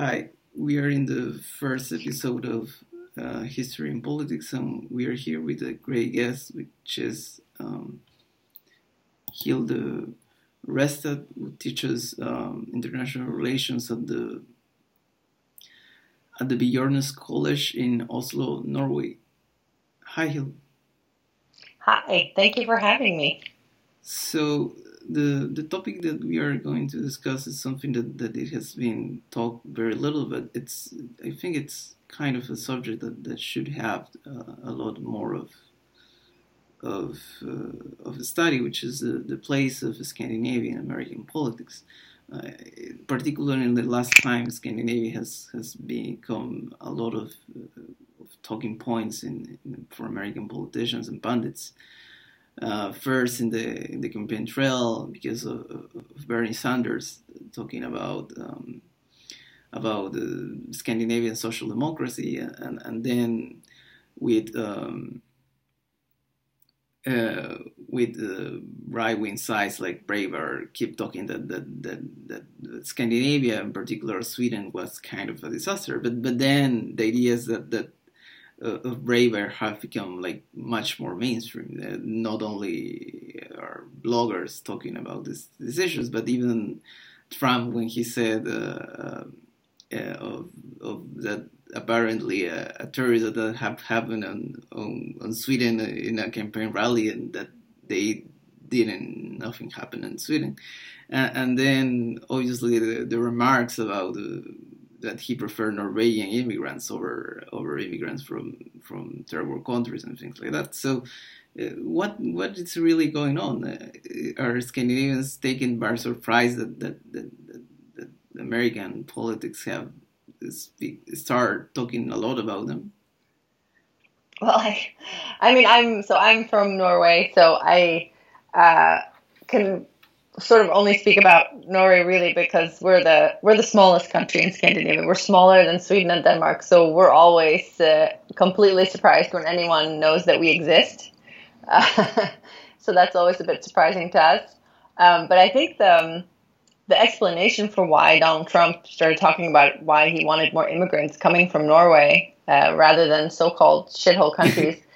Hi, we are in the first episode of uh, History and Politics, and we are here with a great guest, which is um, Hilde Restad, who teaches um, international relations at the at the Bjørknes College in Oslo, Norway. Hi, Hilde. Hi, thank you for having me. So, the the topic that we are going to discuss is something that, that it has been talked very little, but it's I think it's kind of a subject that, that should have uh, a lot more of of uh, of a study, which is the, the place of Scandinavian American politics. Uh, particularly in the last time, Scandinavia has has become a lot of, uh, of talking points in, in, for American politicians and pundits uh, first in the in the campaign trail because of, of Bernie Sanders talking about um, about the Scandinavian social democracy, and and then with um, uh, with the right wing sides like Breitbart keep talking that that, that that Scandinavia, in particular Sweden, was kind of a disaster. But but then the idea is that that uh, Breitbart have become like much more mainstream. Uh, not only are bloggers talking about this, these issues, but even Trump when he said uh, uh of, of that apparently a, a terrorist that happened on, on, on Sweden in a campaign rally and that they didn't nothing happened in Sweden, and then obviously the, the remarks about that he preferred Norwegian immigrants over over immigrants from from third world countries and things like that. So, uh, what what is really going on? Uh, are Scandinavians taken by surprise that that, that, that, American politics have start talking a lot about them? Well, I, I mean, I'm so I'm from Norway, so I uh, can sort of only speak about Norway really because we're the we're the smallest country in Scandinavia. We're smaller than Sweden and Denmark, so we're always uh, completely surprised when anyone knows that we exist. Uh, so that's always a bit surprising to us. Um, but I think the um, the explanation for why Donald Trump started talking about why he wanted more immigrants coming from Norway uh, rather than so-called shithole countries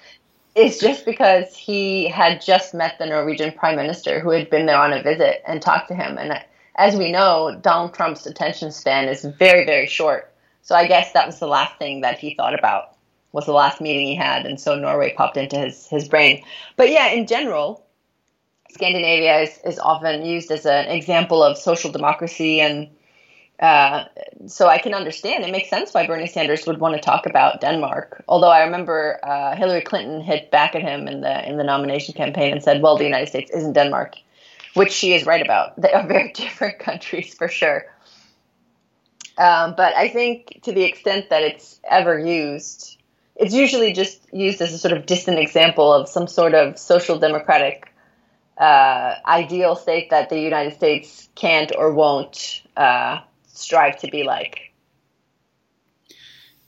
is just because he had just met the Norwegian prime minister who had been there on a visit and talked to him. And as we know, Donald Trump's attention span is very, very short. So I guess that was the last thing that he thought about was the last meeting he had, and so Norway popped into his his brain. But yeah, in general, Scandinavia is, is often used as an example of social democracy and uh, so I can understand. It makes sense why Bernie Sanders would want to talk about Denmark. Although I remember uh, Hillary Clinton hit back at him in the in the nomination campaign and said, "Well, the United States isn't Denmark," which she is right about. They are very different countries for sure. Um, but I think to the extent that it's ever used, it's usually just used as a sort of distant example of some sort of social democratic uh, ideal state that the United States can't or won't uh, strive to be like.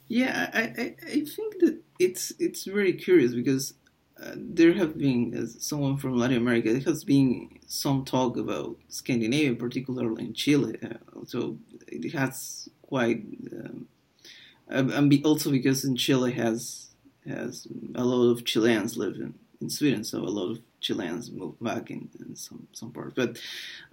Yeah, I, I, I think that it's it's very curious because uh, there have been, as someone from Latin America, there has been some talk about Scandinavia, particularly in Chile. Uh, so it has quite, um, and also because in Chile has has a lot of Chileans live in, in Sweden, so a lot of Chileans back in, in some some parts. But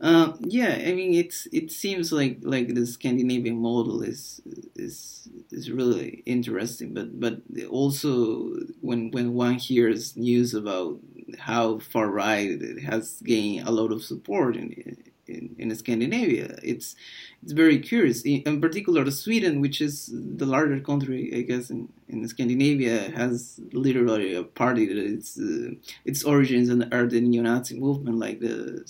uh, yeah, I mean, it's it seems like like the Scandinavian model is is is really interesting. But but also when when one hears news about how far right it has gained a lot of support in in, in Scandinavia. It's it's very curious. In particular, Sweden, which is the larger country, I guess, in, in Scandinavia, has literally a party that its uh, its origins are the neo-Nazi movement, like the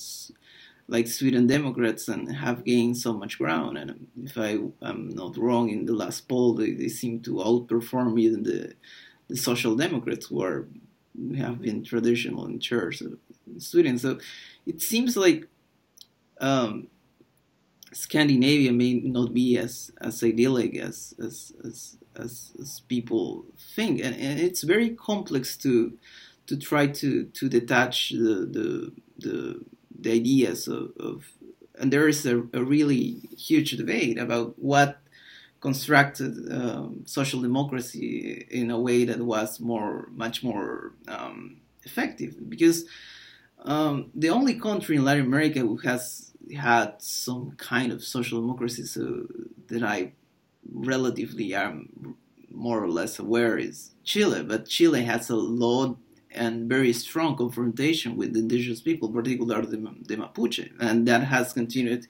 like Sweden Democrats, and have gained so much ground. And if I am not wrong, in the last poll, they, they seem to outperform even the the Social Democrats, who are have been traditional in church in Sweden. So it seems like um, Scandinavia may not be as as idyllic as as as, as, as people think, and, and, it's very complex to to try to to detach the the the, the ideas of, of, and there is a, a really huge debate about what constructed um, social democracy in a way that was more, much more um, effective. Because um, the only country in Latin America who has had some kind of social democracy, so that I relatively am more or less aware, is Chile. But Chile has a lot and very strong confrontation with indigenous people, particularly the, the Mapuche, and that has continued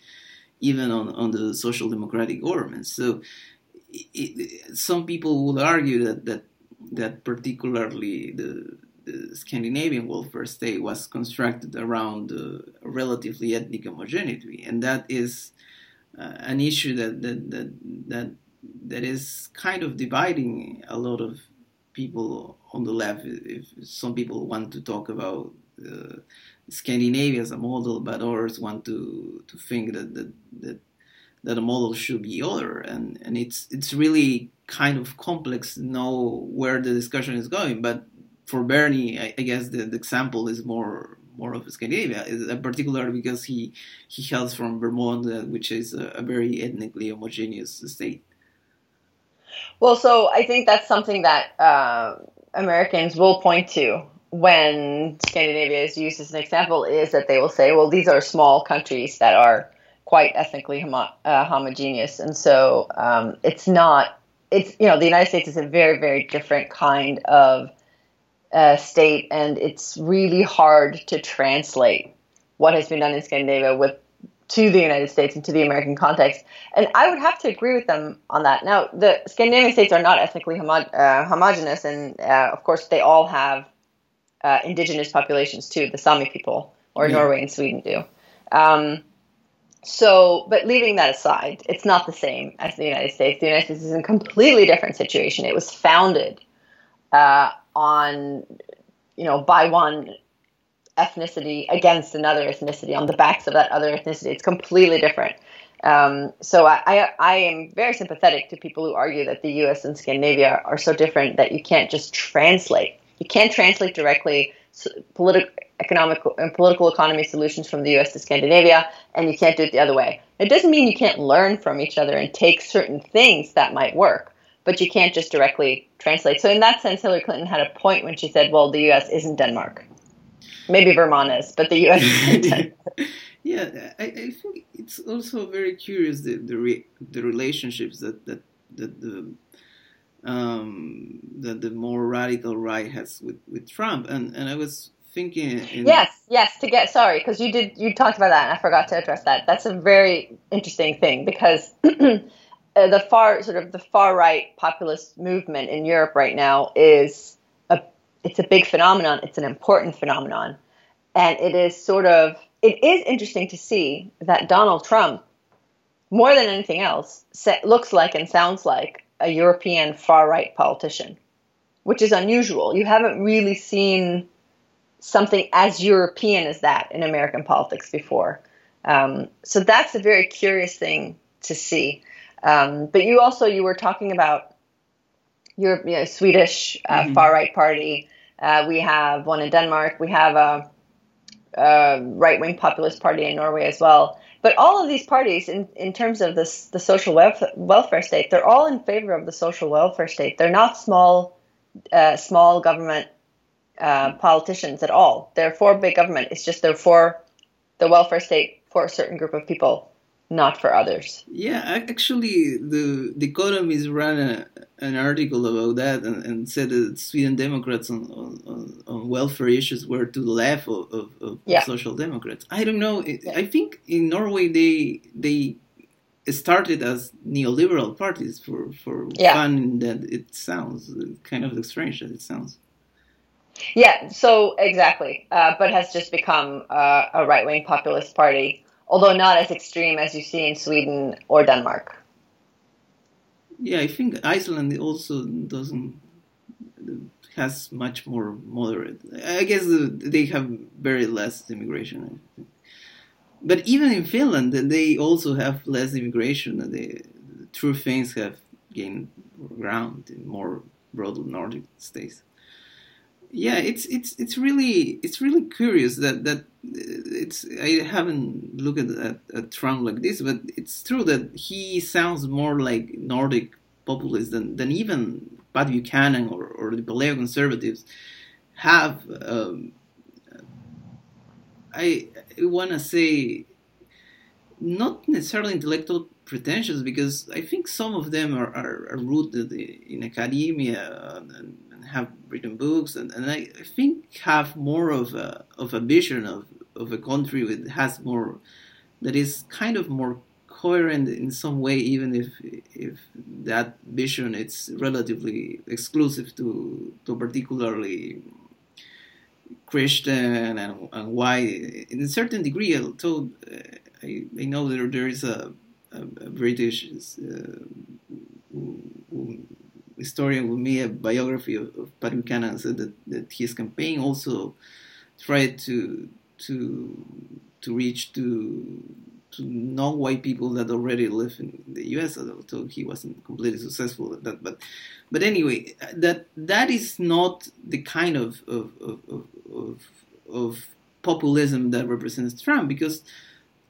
even on, on the social democratic government. So it, it, some people would argue that that, that particularly the, the Scandinavian welfare state was constructed around uh, relatively ethnic homogeneity, and that is uh, an issue that, that that that that is kind of dividing a lot of people on the left. If some people want to talk about uh, Scandinavia as a model, but others want to to think that that that, that a model should be other, and and it's it's really kind of complex to know where the discussion is going. But for Bernie, I, I guess the, the, example is more more of Scandinavia, in particular because he he hails from Vermont, uh, which is a, a very ethnically homogeneous state. Well, so I think that's something that uh, Americans will point to when Scandinavia is used as an example is that they will say, well, these are small countries that are quite ethnically homo- uh, homogeneous. And so um, it's not, it's, you know, the United States is a very, very different kind of uh, state, and it's really hard to translate what has been done in Scandinavia with to the United States and to the American context. And I would have to agree with them on that. Now, the Scandinavian states are not ethnically homo- uh, homogenous, and uh, of course, they all have uh, indigenous populations too. The Sami people, or yeah. Norway and Sweden, do. Um, so, but leaving that aside, it's not the same as the United States. The United States is in a completely different situation. It was founded uh, on, you know, by one ethnicity against another ethnicity on the backs of that other ethnicity. It's completely different. Um, so I, I, I, am very sympathetic to people who argue that the U.S. and Scandinavia are so different that you can't just translate. You can't translate directly political, economic, and political economy solutions from the U.S. to Scandinavia, and you can't do it the other way. It doesn't mean you can't learn from each other and take certain things that might work, but you can't just directly translate. So in that sense, Hillary Clinton had a point when she said, "Well, the U.S. isn't Denmark." Maybe Vermont is, but the U.S. yeah, I, I, think it's also very curious the the, re, the relationships that that, that the um, that the more radical right has with, with Trump, and and I was thinking. In, yes, yes. To get sorry, because you did you talked about that, and I forgot to address that. That's a very interesting thing because. the far sort of the far right populist movement in Europe right now is a it's a big phenomenon. It's an important phenomenon. And it is sort of, it is interesting to see that Donald Trump, more than anything else, looks like and sounds like a European far right politician, which is unusual. You haven't really seen something as European as that in American politics before. Um, so that's a very curious thing to see. Um, but you also you were talking about your you know, Swedish uh, mm-hmm. far right party uh, we have one in Denmark. We have a, a right wing populist party in Norway as well. But all of these parties, in, in terms of this, the social welfare, welfare state, they're all in favor of the social welfare state. They're not small, uh, small government uh, politicians at all. They're for big government. It's just they're for the welfare state for a certain group of people not for others. Yeah, actually, the the Economist ran a, an article about that and, and, said that Sweden Democrats on, on, on welfare issues were to the left of, of, of yeah. social democrats. I don't know. Yeah. I think in Norway they they started as neoliberal parties for for yeah. fun that it sounds kind of strange that it sounds. Yeah, so exactly, uh, but has just become uh, a right wing populist party although not as extreme as you see in Sweden or Denmark. Yeah, I think Iceland also doesn't has much more moderate. I guess they have very less immigration. But even in Finland, they also have less immigration. The true Finns have gained ground in more broad Nordic states. Yeah, it's it's it's really it's really curious that that it's I haven't looked at, Trump like this, but it's true that he sounds more like Nordic populist than than even Pat Buchanan or, or the paleo conservatives have. Um, I, I want to say not necessarily intellectual pretensions because I think some of them are, are, are rooted in academia and, have written books, and, and I, think have more of a of a vision of, of a country that has more that is kind of more coherent in some way, even if if that vision it's relatively exclusive to to particularly Christian and, and white in a certain degree. Although uh, I, I know there there is a, a, a British uh, who, who historian who made a biography of, of Pat Buchanan said that, that his campaign also tried to to to reach to to non-white people that already live in the U.S. Although he wasn't completely successful at that, but but anyway, that that is not the kind of of of, of, of populism that represents Trump because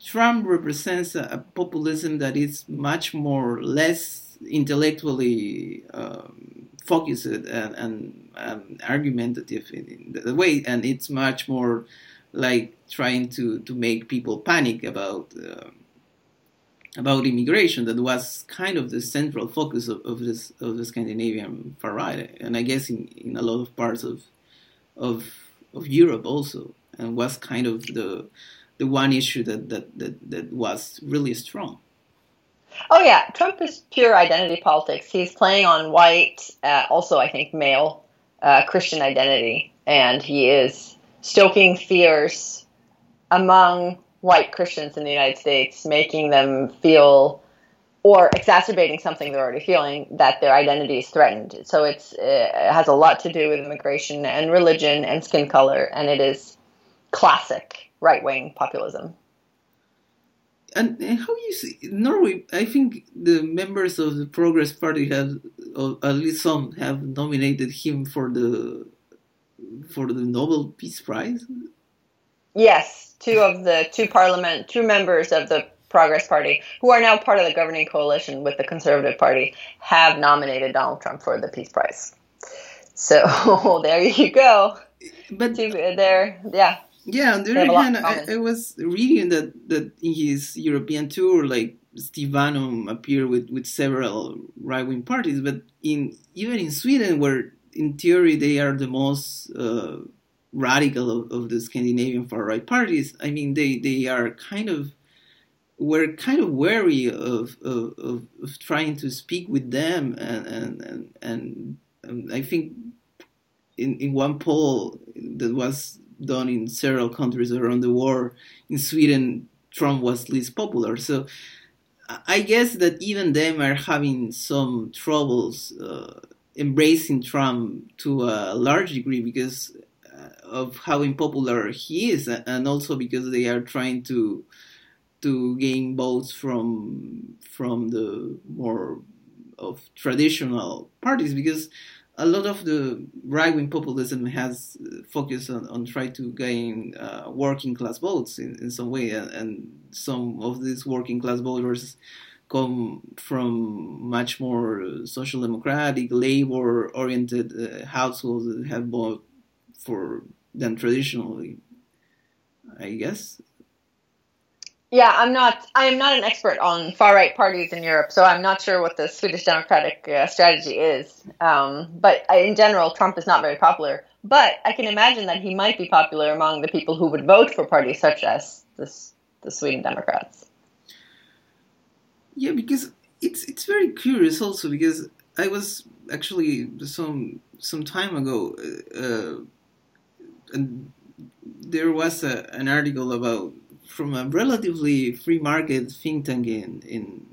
Trump represents a, a populism that is much more less intellectually um, focused and, and um, argumentative in, in the way, and it's much more like trying to, to make people panic about uh, about immigration. That was kind of the central focus of, of this of the Scandinavian far right, and I guess in, in a lot of parts of of of Europe also, and was kind of the the one issue that that that, that was really strong. Oh yeah, Trump is pure identity politics. He's playing on white, uh, also I think male uh, Christian identity, and he is stoking fears among white Christians in the United States, making them feel or exacerbating something they're already feeling that their identity is threatened. So it's it has a lot to do with immigration and religion and skin color, and it is classic right wing populism and how you see Norway? I think the members of the Progress Party have, or at least some, have nominated him for the for the Nobel Peace Prize. Yes, two of the two parliament, two members of the Progress Party, who are now part of the governing coalition with the Conservative Party, have nominated Donald Trump for the Peace Prize. So there you go. But uh, there, yeah. Yeah, on the other hand, I, I, was reading that, that in his European tour, like Steve Bannon appeared with, with several right wing parties, but in even in Sweden, where in theory they are the most uh, radical of, of, the Scandinavian far right parties, I mean they, they are kind of were kind of wary of, of, of, of trying to speak with them, and and and, and, and I think in in one poll that was done in several countries around the world. In Sweden, Trump was least popular. So I guess that even them are having some troubles uh, embracing Trump to a large degree because uh, of how unpopular he is, and also because they are trying to to gain votes from from the more of traditional parties because a lot of the right wing populism has focused on, on trying to gain uh, working class votes in, in some way, and, and, some of these working class voters come from much more social democratic, labor oriented uh, households that have voted for than traditionally. I guess yeah, I'm not. I am not an expert on far right parties in Europe, so I'm not sure what the Swedish Democratic uh, strategy is. Um, but in general, Trump is not very popular. But I can imagine that he might be popular among the people who would vote for parties such as this, the Sweden Democrats. Yeah, because it's it's very curious also because I was actually some some time ago, uh, uh and there was a, an article about from a relatively free market think tank in in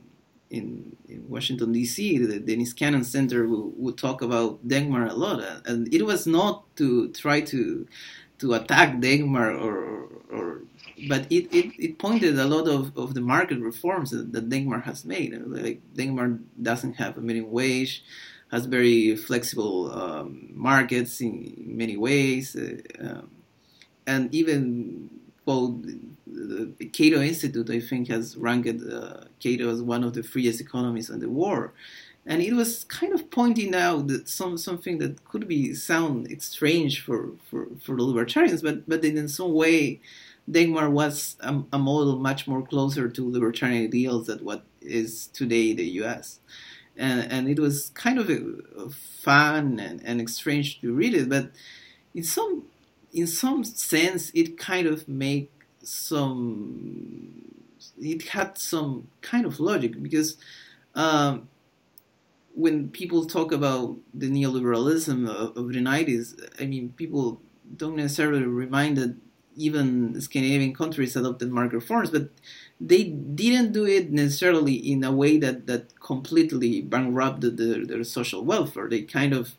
in, in Washington D.C., the Niskanen Center would, would talk about Denmark a lot, and it was not to try to to attack Denmark or, or, but it, it, it pointed a lot of, of the market reforms that, that has made. Like Denmark doesn't have a minimum wage, has very flexible um, markets in, in, many ways, uh, um, and even well, the Cato Institute I think has ranked uh, Cato as one of the freest economies in the world, and it was kind of pointing out that some something that could be sound strange for, for, for the libertarians, but but in some way. Denmark was a, a model much more closer to libertarian ideals than what is today the U.S and, and it was kind of a, a fun and, and strange to read it, but in some in some sense it kind of made some it had some kind of logic because um, when people talk about the neoliberalism of, of the 90s, I mean, people don't necessarily remind that even Scandinavian countries adopted market reforms, but they didn't do it necessarily in a way that, that completely bankrupted their, their social welfare. They kind of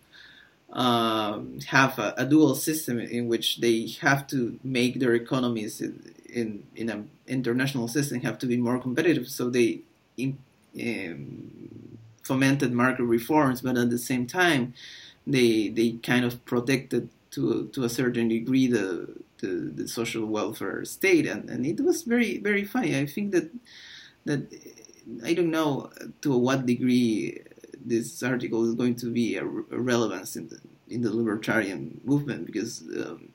um, have a, a, dual system in which they have to make their economies in in, in an international system have to be more competitive. So they in, um, fomented market reforms, but at the same time, they they kind of protected to to a certain degree the the, the social welfare state, and, and it was very very funny. I think that that I don't know to what degree this article is going to be a, a relevance in the in the libertarian movement because um,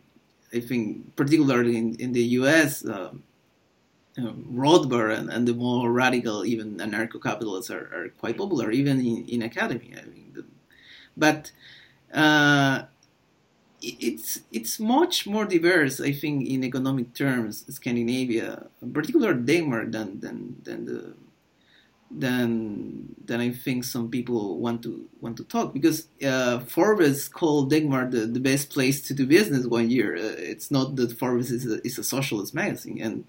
I think particularly in, in the U.S. Um, um, Rothbard and, and, the more radical, even anarcho-capitalists are, are quite popular, even in, in academia. I mean, the, but uh, it's it's much more diverse, I think, in economic terms, Scandinavia, particularly Denmark, than than than the than than I think some people want to want to talk because uh, Forbes called Denmark the, the best place to do business one year. Uh, it's not that Forbes is a, is a socialist magazine, and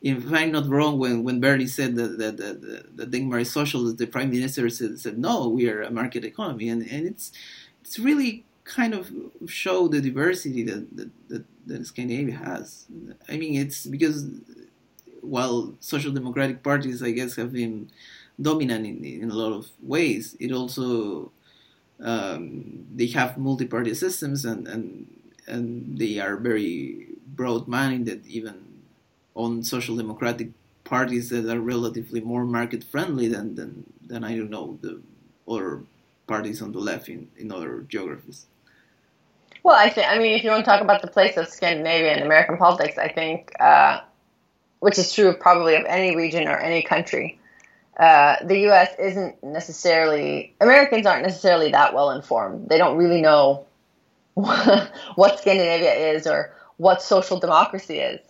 if I'm not wrong, when when Bernie said that that, that, that is socialist, the prime minister said, said no, we are a market economy, and and it's it's really kind of show the diversity that, that, that, that Scandinavia has. I mean, it's because while social democratic parties, I guess, have been dominant in, in a lot of ways, it also um, they have multi-party systems and, and and they are very broad-minded, even on social democratic parties that are relatively more market friendly than, than, than I don't know the other parties on the left in, in other geographies. Well, I think I mean if you want to talk about the place of Scandinavia in American politics, I think, uh, which is true probably of any region or any country, uh, the U.S. isn't necessarily Americans aren't necessarily that well informed. They don't really know what Scandinavia is or what social democracy is.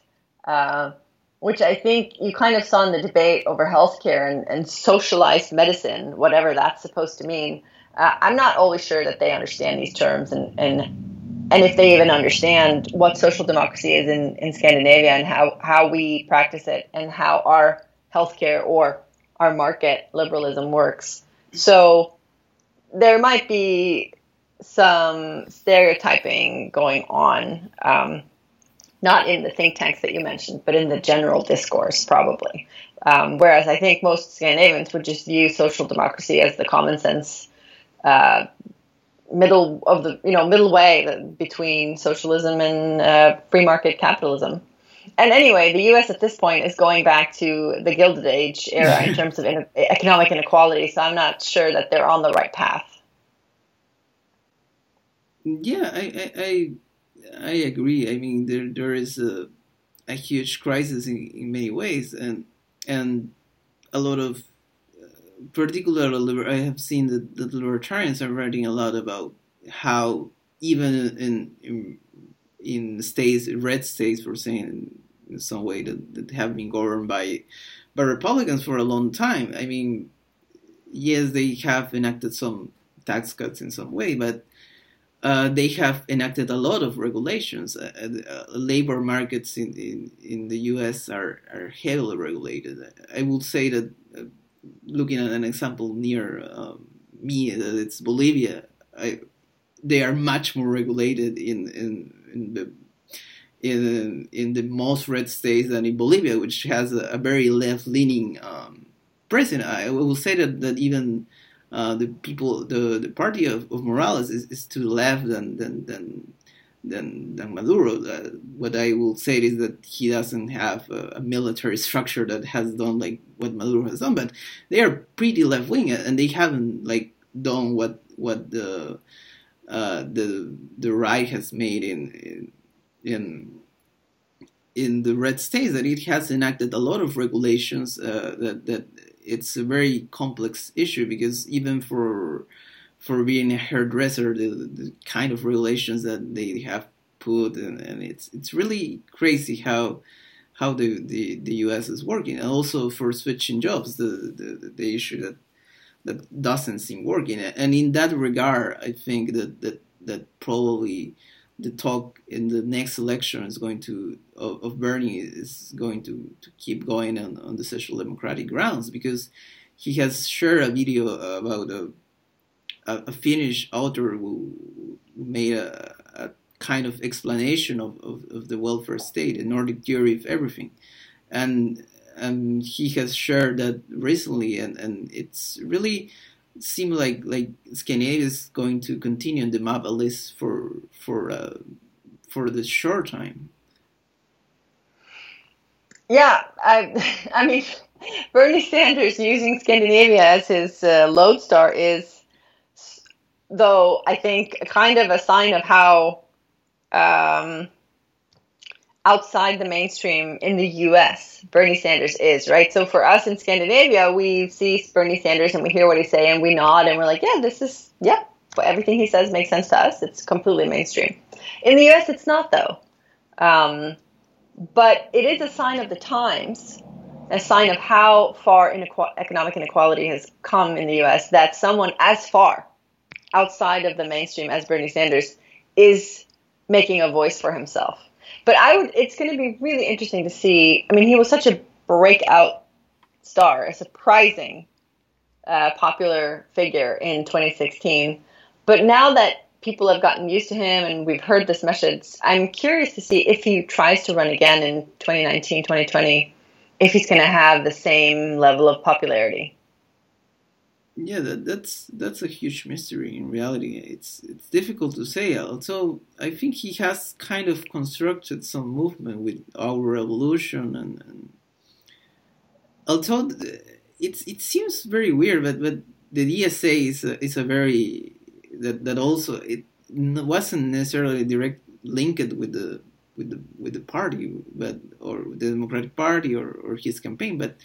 Uh, which I think you kind of saw in the debate over healthcare and, and socialized medicine, whatever that's supposed to mean. Uh, I'm not always sure that they understand these terms and, and and if they even understand what social democracy is in, in Scandinavia and how, how we practice it and how our healthcare or our market liberalism works. So there might be some stereotyping going on, um, not in the think tanks that you mentioned, but in the general discourse, probably. Um, whereas I think most Scandinavians would just view social democracy as the common sense uh, middle of the you know middle way between socialism and uh, free market capitalism. And anyway, the U.S. at this point is going back to the Gilded Age era in terms of in- economic inequality. So I'm not sure that they're on the right path. Yeah, I I, I, agree. I mean, there there is a, a huge crisis in, in many ways, and and a lot of uh, particularly, I have seen that the libertarians are writing a lot about how even in in, in states, red states, for saying in some way that, that have been governed by by Republicans for a long time. I mean, yes, they have enacted some tax cuts in some way, but uh, they have enacted a lot of regulations. Uh, uh, labor markets in, in, in the U.S. are, are heavily regulated. I would say that uh, looking at an example near um, me, that it's Bolivia, I, they are much more regulated in in, in the in in the most red states than in Bolivia, which has a, a very left leaning um, president. I will say that that even uh, the people, the, the party of, of Morales is, is to the left than than than than, than Maduro. Uh, what I will say is that he doesn't have a, a, military structure that has done like what Maduro has done, but they are pretty left wing and they haven't like done what what the uh, the the right has made in in in the red states that it has enacted a lot of regulations uh, that that it's a very complex issue because even for for being a hairdresser, the, the kind of regulations that they have put, and, and it's it's really crazy how how the, the, the U.S. is working, and also for switching jobs, the the, the issue that that doesn't seem working, and in that regard, I think that that that probably the talk in the next election is going to of, of Bernie is going to, to keep going on, on the social democratic grounds because he has shared a video about a a, Finnish author who made a, a kind of explanation of, of, of, the welfare state, a Nordic theory of everything, and and he has shared that recently, and, and it's really seemed like like Scandinavia is going to continue on the map at least for for uh, for the short time. Yeah, I I mean Bernie Sanders using Scandinavia as his uh, lodestar is, though I think kind of a sign of how um, outside the mainstream in the US Bernie Sanders is, right? So for us in Scandinavia, we see Bernie Sanders and we hear what he's saying, and we nod and we're like, yeah, this is, yeah, everything he says makes sense to us. It's completely mainstream. In the US, it's not, though. Um, but it is a sign of the times, a sign of how far economic inequality has come in the US that someone as far outside of the mainstream as Bernie Sanders is making a voice for himself. But I. It's going to be really interesting to see. I mean, he was such a breakout star, a surprising uh, popular figure in 2016. But now that people have gotten used to him and we've heard this message, I'm curious to see if he tries to run again in 2019, 2020, if he's going to have the same level of popularity yeah that, that's that's a huge mystery in reality. It's it's difficult to say. Also i think he has kind of constructed some movement with our revolution and, and although it's it seems very weird but but the dsa is a, is a very that that also it wasn't necessarily direct linked with the with the with the party but or the democratic party or, or his campaign but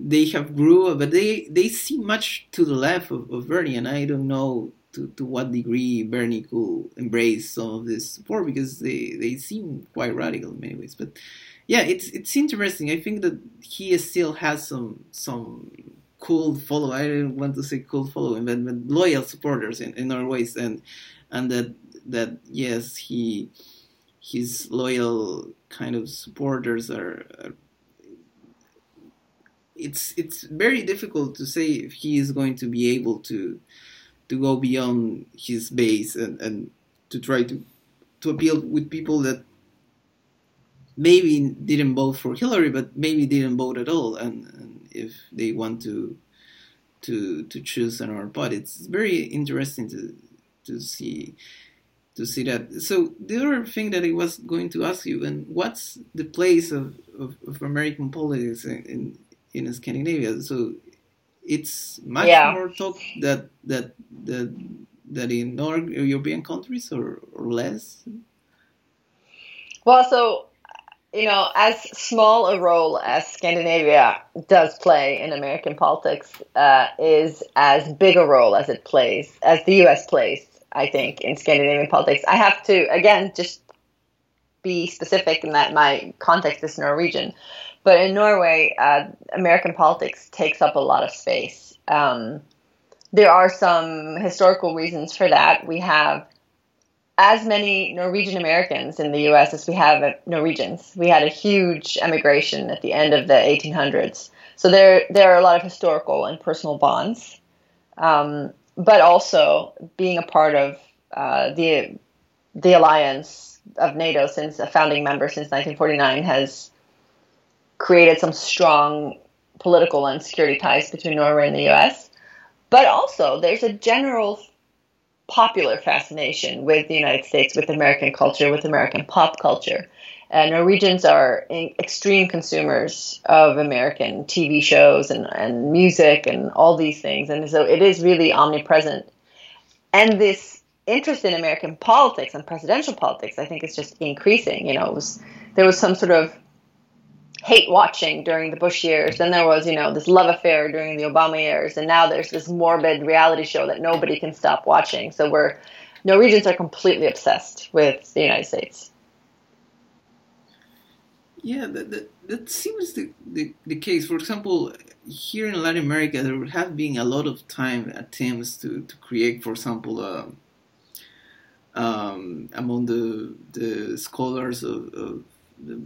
they have grew, but they they seem much to the left of, of Bernie, and I don't know to, to what degree Bernie could embrace some of this support because they, they seem quite radical in many ways. But yeah, it's it's interesting. I think that he still has some some cool follow. I don't want to say cool following, but, but loyal supporters in, in other ways, and and that that yes, he his loyal kind of supporters are, are it's it's very difficult to say if he is going to be able to to go beyond his base and, and to try to to appeal with people that maybe didn't vote for Hillary but maybe didn't vote at all. And, and if they want to to to choose another party it's very interesting to to see to see that. So the other thing that I was going to ask you and what's the place of, of, of American politics in, in in Scandinavia. So it's much yeah. more talk that that that that in North European countries or, or less. Well, so you know, as small a role as Scandinavia does play in American politics, uh, is as big a role as it plays as the U.S. plays. I think in Scandinavian politics, I have to again just be specific in that my context is Norwegian. But in Norway, uh, American politics takes up a lot of space. Um, there are some historical reasons for that. We have as many Norwegian Americans in the U.S. as we have Norwegians. We had a huge emigration at the end of the 1800s. So there, there are a lot of historical and personal bonds. Um, but also being a part of uh, the the alliance of NATO since a founding member since 1949 has created some strong political and security ties between Norway and the U.S. but also there's a general popular fascination with the United States, with American culture, with American pop culture. Uh, Norwegians are extreme consumers of American TV shows and, and music and all these things. And so it is really omnipresent. And this interest in American politics and presidential politics, I think, is just increasing. You know, was, there was some sort of hate watching during the Bush years. Then there was, you know, this love affair during the Obama years. And now there's this morbid reality show that nobody can stop watching. So we're, Norwegians are completely obsessed with the United States. Yeah, that, that, that seems the, the, the case. For example, here in Latin America, there have been a lot of time attempts to, to create, for example, uh, um, among the the scholars of, of the,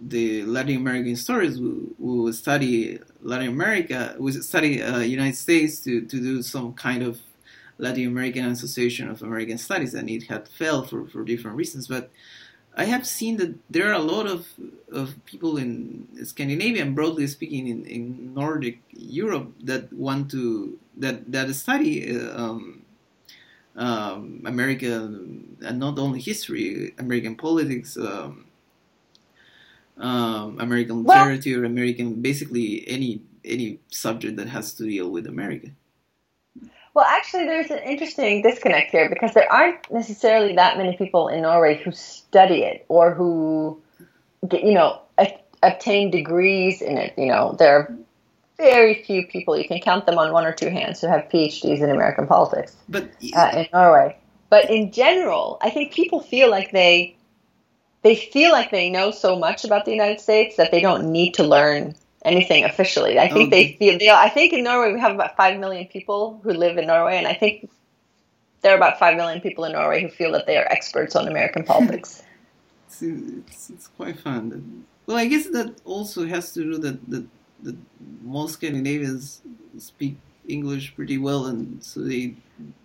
the, Latin American stories We who study Latin America, who study uh, United States to, to do some kind of Latin American Association of American Studies, and it had failed for, for different reasons. But I have seen that there are a lot of, of people in Scandinavia and broadly speaking in, in Nordic Europe that want to that that study um, um, America and not only history, American politics, um, um American literature, American basically any any subject that has to deal with America. Well, actually, there's an interesting disconnect here because there aren't necessarily that many people in Norway who study it or who, get, you know, a- obtain degrees in it. You know, there are very few people. You can count them on one or two hands who have PhDs in American politics. But uh, in Norway, but in general, I think people feel like they they feel like they know so much about the United States that they don't need to learn anything officially. I think they feel they. I think in Norway we have about five million people who live in Norway, and I think there are about five million people in Norway who feel that they are experts on American politics. it's, it's, it's, quite fun. Well, I guess that also has to do that that, that most Scandinavians speak English pretty well, and so they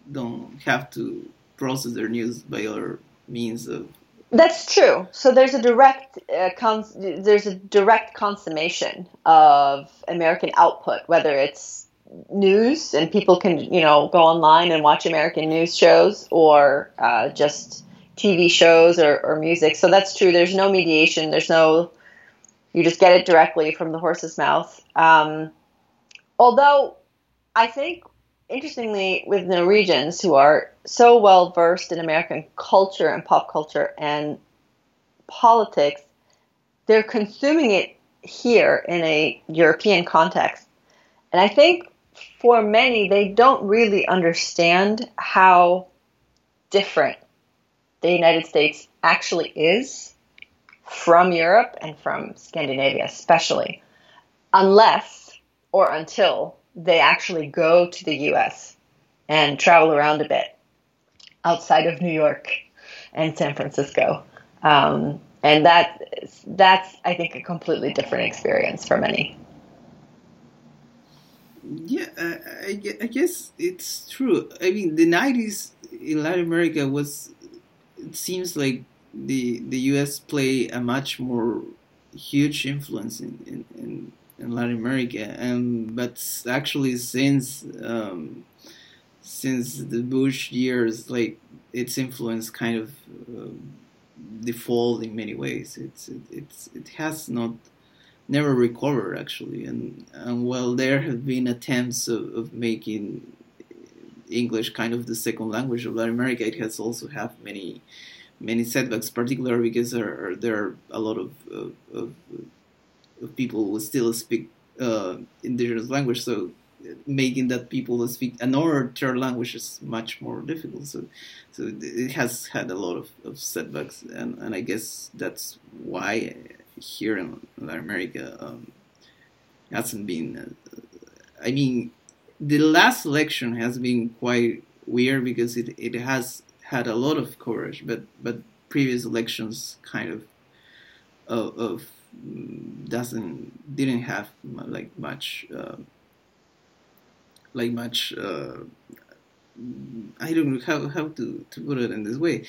don't have to process their news by other means of that's true. So there's a direct uh, cons- there's a direct consummation of American output, whether it's news and people can you know go online and watch American news shows or uh, just TV shows or, or music. So that's true. There's no mediation. There's no you just get it directly from the horse's mouth. Um, although I think interestingly, with Norwegians who are so well versed in American culture and pop culture and politics, they're consuming it here in a European context. And I think for many, they don't really understand how different the United States actually is from Europe and from Scandinavia, especially, unless or until they actually go to the US and travel around a bit outside of New York and San Francisco. Um, and that that's I think a completely different experience for many. Yeah, I, I guess it's true. I mean, the '90s in Latin America was. It seems like the the U.S. play a much more huge influence in, in, in in Latin America, and but actually since um, since the Bush years, like its influence kind of uh, default in many ways. It's it, it's it has not never recovered actually, and and while there have been attempts of, of making English kind of the second language of Latin America, it has also have many many setbacks, particularly because there are, there are a lot of, of, of people who still speak uh, indigenous language. So making that people speak another third language is much more difficult. So, so it has had a lot of, of setbacks, and, and I guess that's why here in Latin America um, hasn't been. Uh, I mean, the last election has been quite weird because it, it has had a lot of coverage, but but previous elections kind of of, of doesn't didn't have like much uh, like much uh, I don't know how, how to, to put it in this way.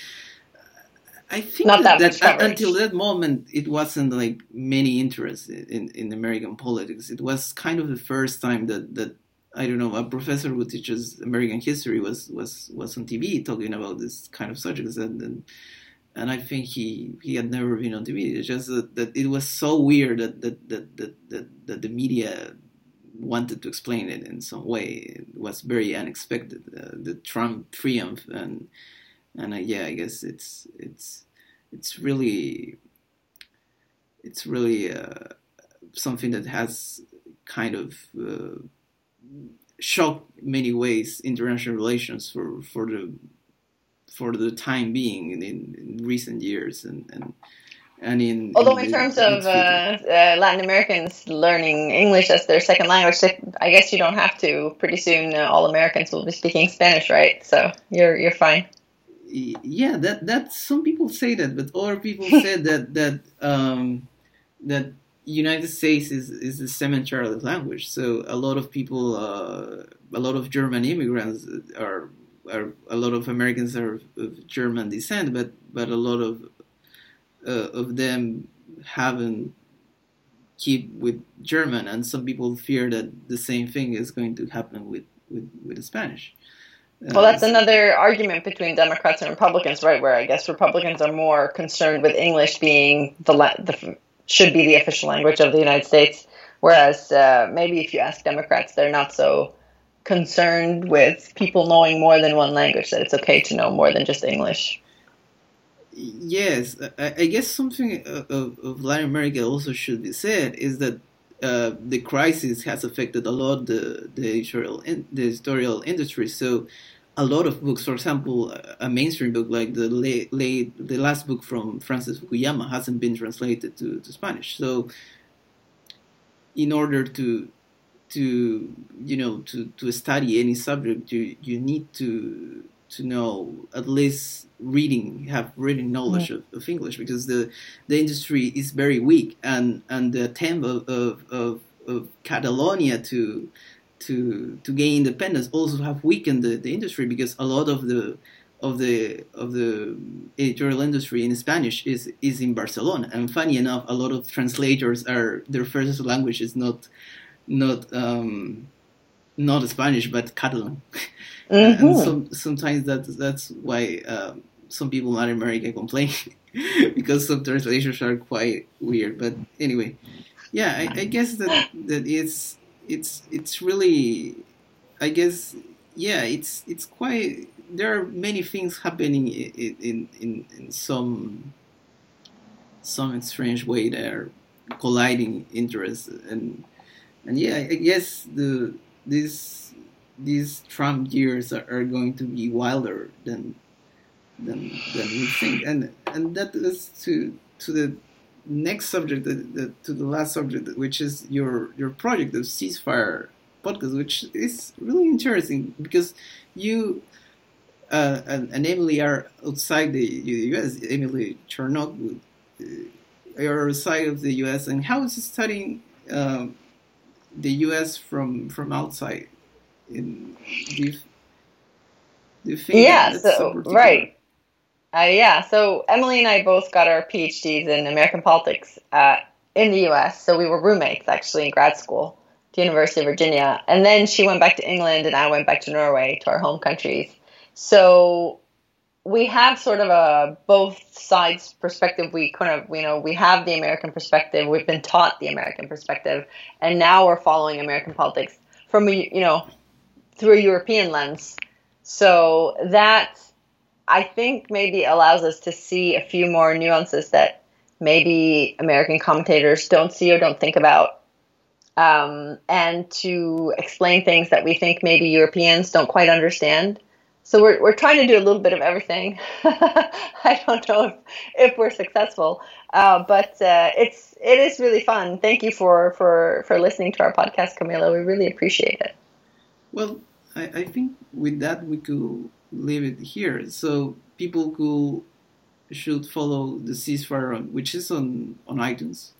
I think Not that, that, that until that moment it wasn't like many interest in, in American politics. It was kind of the first time that, that I don't know, a professor who teaches American history was was was on TV talking about this kind of subjects, and and, and I think he he had never been on TV. It's just that, that it was so weird that that, that that that that the media wanted to explain it in some way. It was very unexpected. Uh, the Trump triumph, and and uh, yeah, I guess it's it's it's really it's really uh, something that has kind of uh, shocked many ways international relations for for the for the time being in, in recent years and and and in although in, in terms of uh, uh, Latin Americans learning English as their second language, I guess you don't have to. Pretty soon, uh, all Americans will be speaking Spanish, right? So you're you're fine. Yeah, that that some people say that, but other people said that that um, that United States is is the cemetery of language. So a lot of people, uh, a lot of German immigrants are are a lot of Americans are of German descent, but but a lot of uh, of them haven't keep with German, and some people fear that the same thing is going to happen with with with Spanish. Well, that's another argument between Democrats and Republicans, right? Where I guess Republicans are more concerned with English being the, the should be the official language of the United States, whereas uh, maybe if you ask Democrats, they're not so concerned with people knowing more than one language. That it's okay to know more than just English. Yes, I, I guess something of, of, Latin America also should be said is that uh, the crisis has affected a lot the the editorial in, the editorial industry. So a lot of books, for example, a mainstream book like the late, late, the last book from Francis Fukuyama hasn't been translated to, to Spanish. So in order to to you know to, to study any subject, you you need to to know at least reading, have reading knowledge yeah. of, of, English because the the industry is very weak, and and the attempt of of, of, of Catalonia to to to gain independence also have weakened the, the industry because a lot of the of the of the editorial industry in Spanish is is in Barcelona. And funny enough, a lot of translators are their first language is not not um, not Spanish but Catalan. Mm-hmm. and some, sometimes that that's why um, some people in Latin America complain because some translations are quite weird. But anyway, yeah, I, I guess that that it's it's it's really, I guess, yeah, it's it's quite. There are many things happening in in in, in some some strange way that are colliding interests and and yeah, I guess the these these Trump years are, are going to be wilder than than than we think, and and that is to to the next subject, the, the, to the last subject, which is your your project, the ceasefire podcast, which is really interesting because you uh, and, and, Emily are outside the U.S. Emily Charnock, uh, are outside of the U.S. And how is studying um, the U.S. from from outside? In do you, do you think yeah, so, so right. Uh, yeah, so Emily and I both got our PhDs in American politics uh, in the US. So we were roommates actually in grad school at the University of Virginia. And then she went back to England and I went back to Norway, to our home countries. So we have sort of a both sides perspective. We kind of, you know, we have the American perspective. We've been taught the American perspective. And now we're following American politics from, a, you know, through a European lens. So that I think maybe allows us to see a few more nuances that maybe American commentators don't see or don't think about. Um, and to explain things that we think maybe Europeans don't quite understand. So we're, we're trying to do a little bit of everything. I don't know if, if we're successful, uh, but uh, it's it is really fun. Thank you for, for, for listening to our podcast, Camila. We really appreciate it. Well, I, I think with that we could leave it here. So people who should follow the ceasefire, on, which is on on iTunes.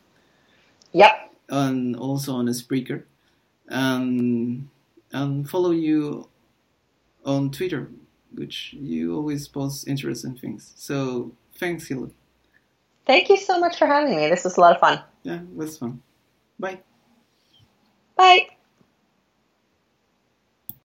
Yep. And also on a Spreaker, and and follow you on Twitter, which you always post interesting things. So thanks, Hilda. Thank you so much for having me. This was a lot of fun. Yeah, it was fun. Bye. Bye.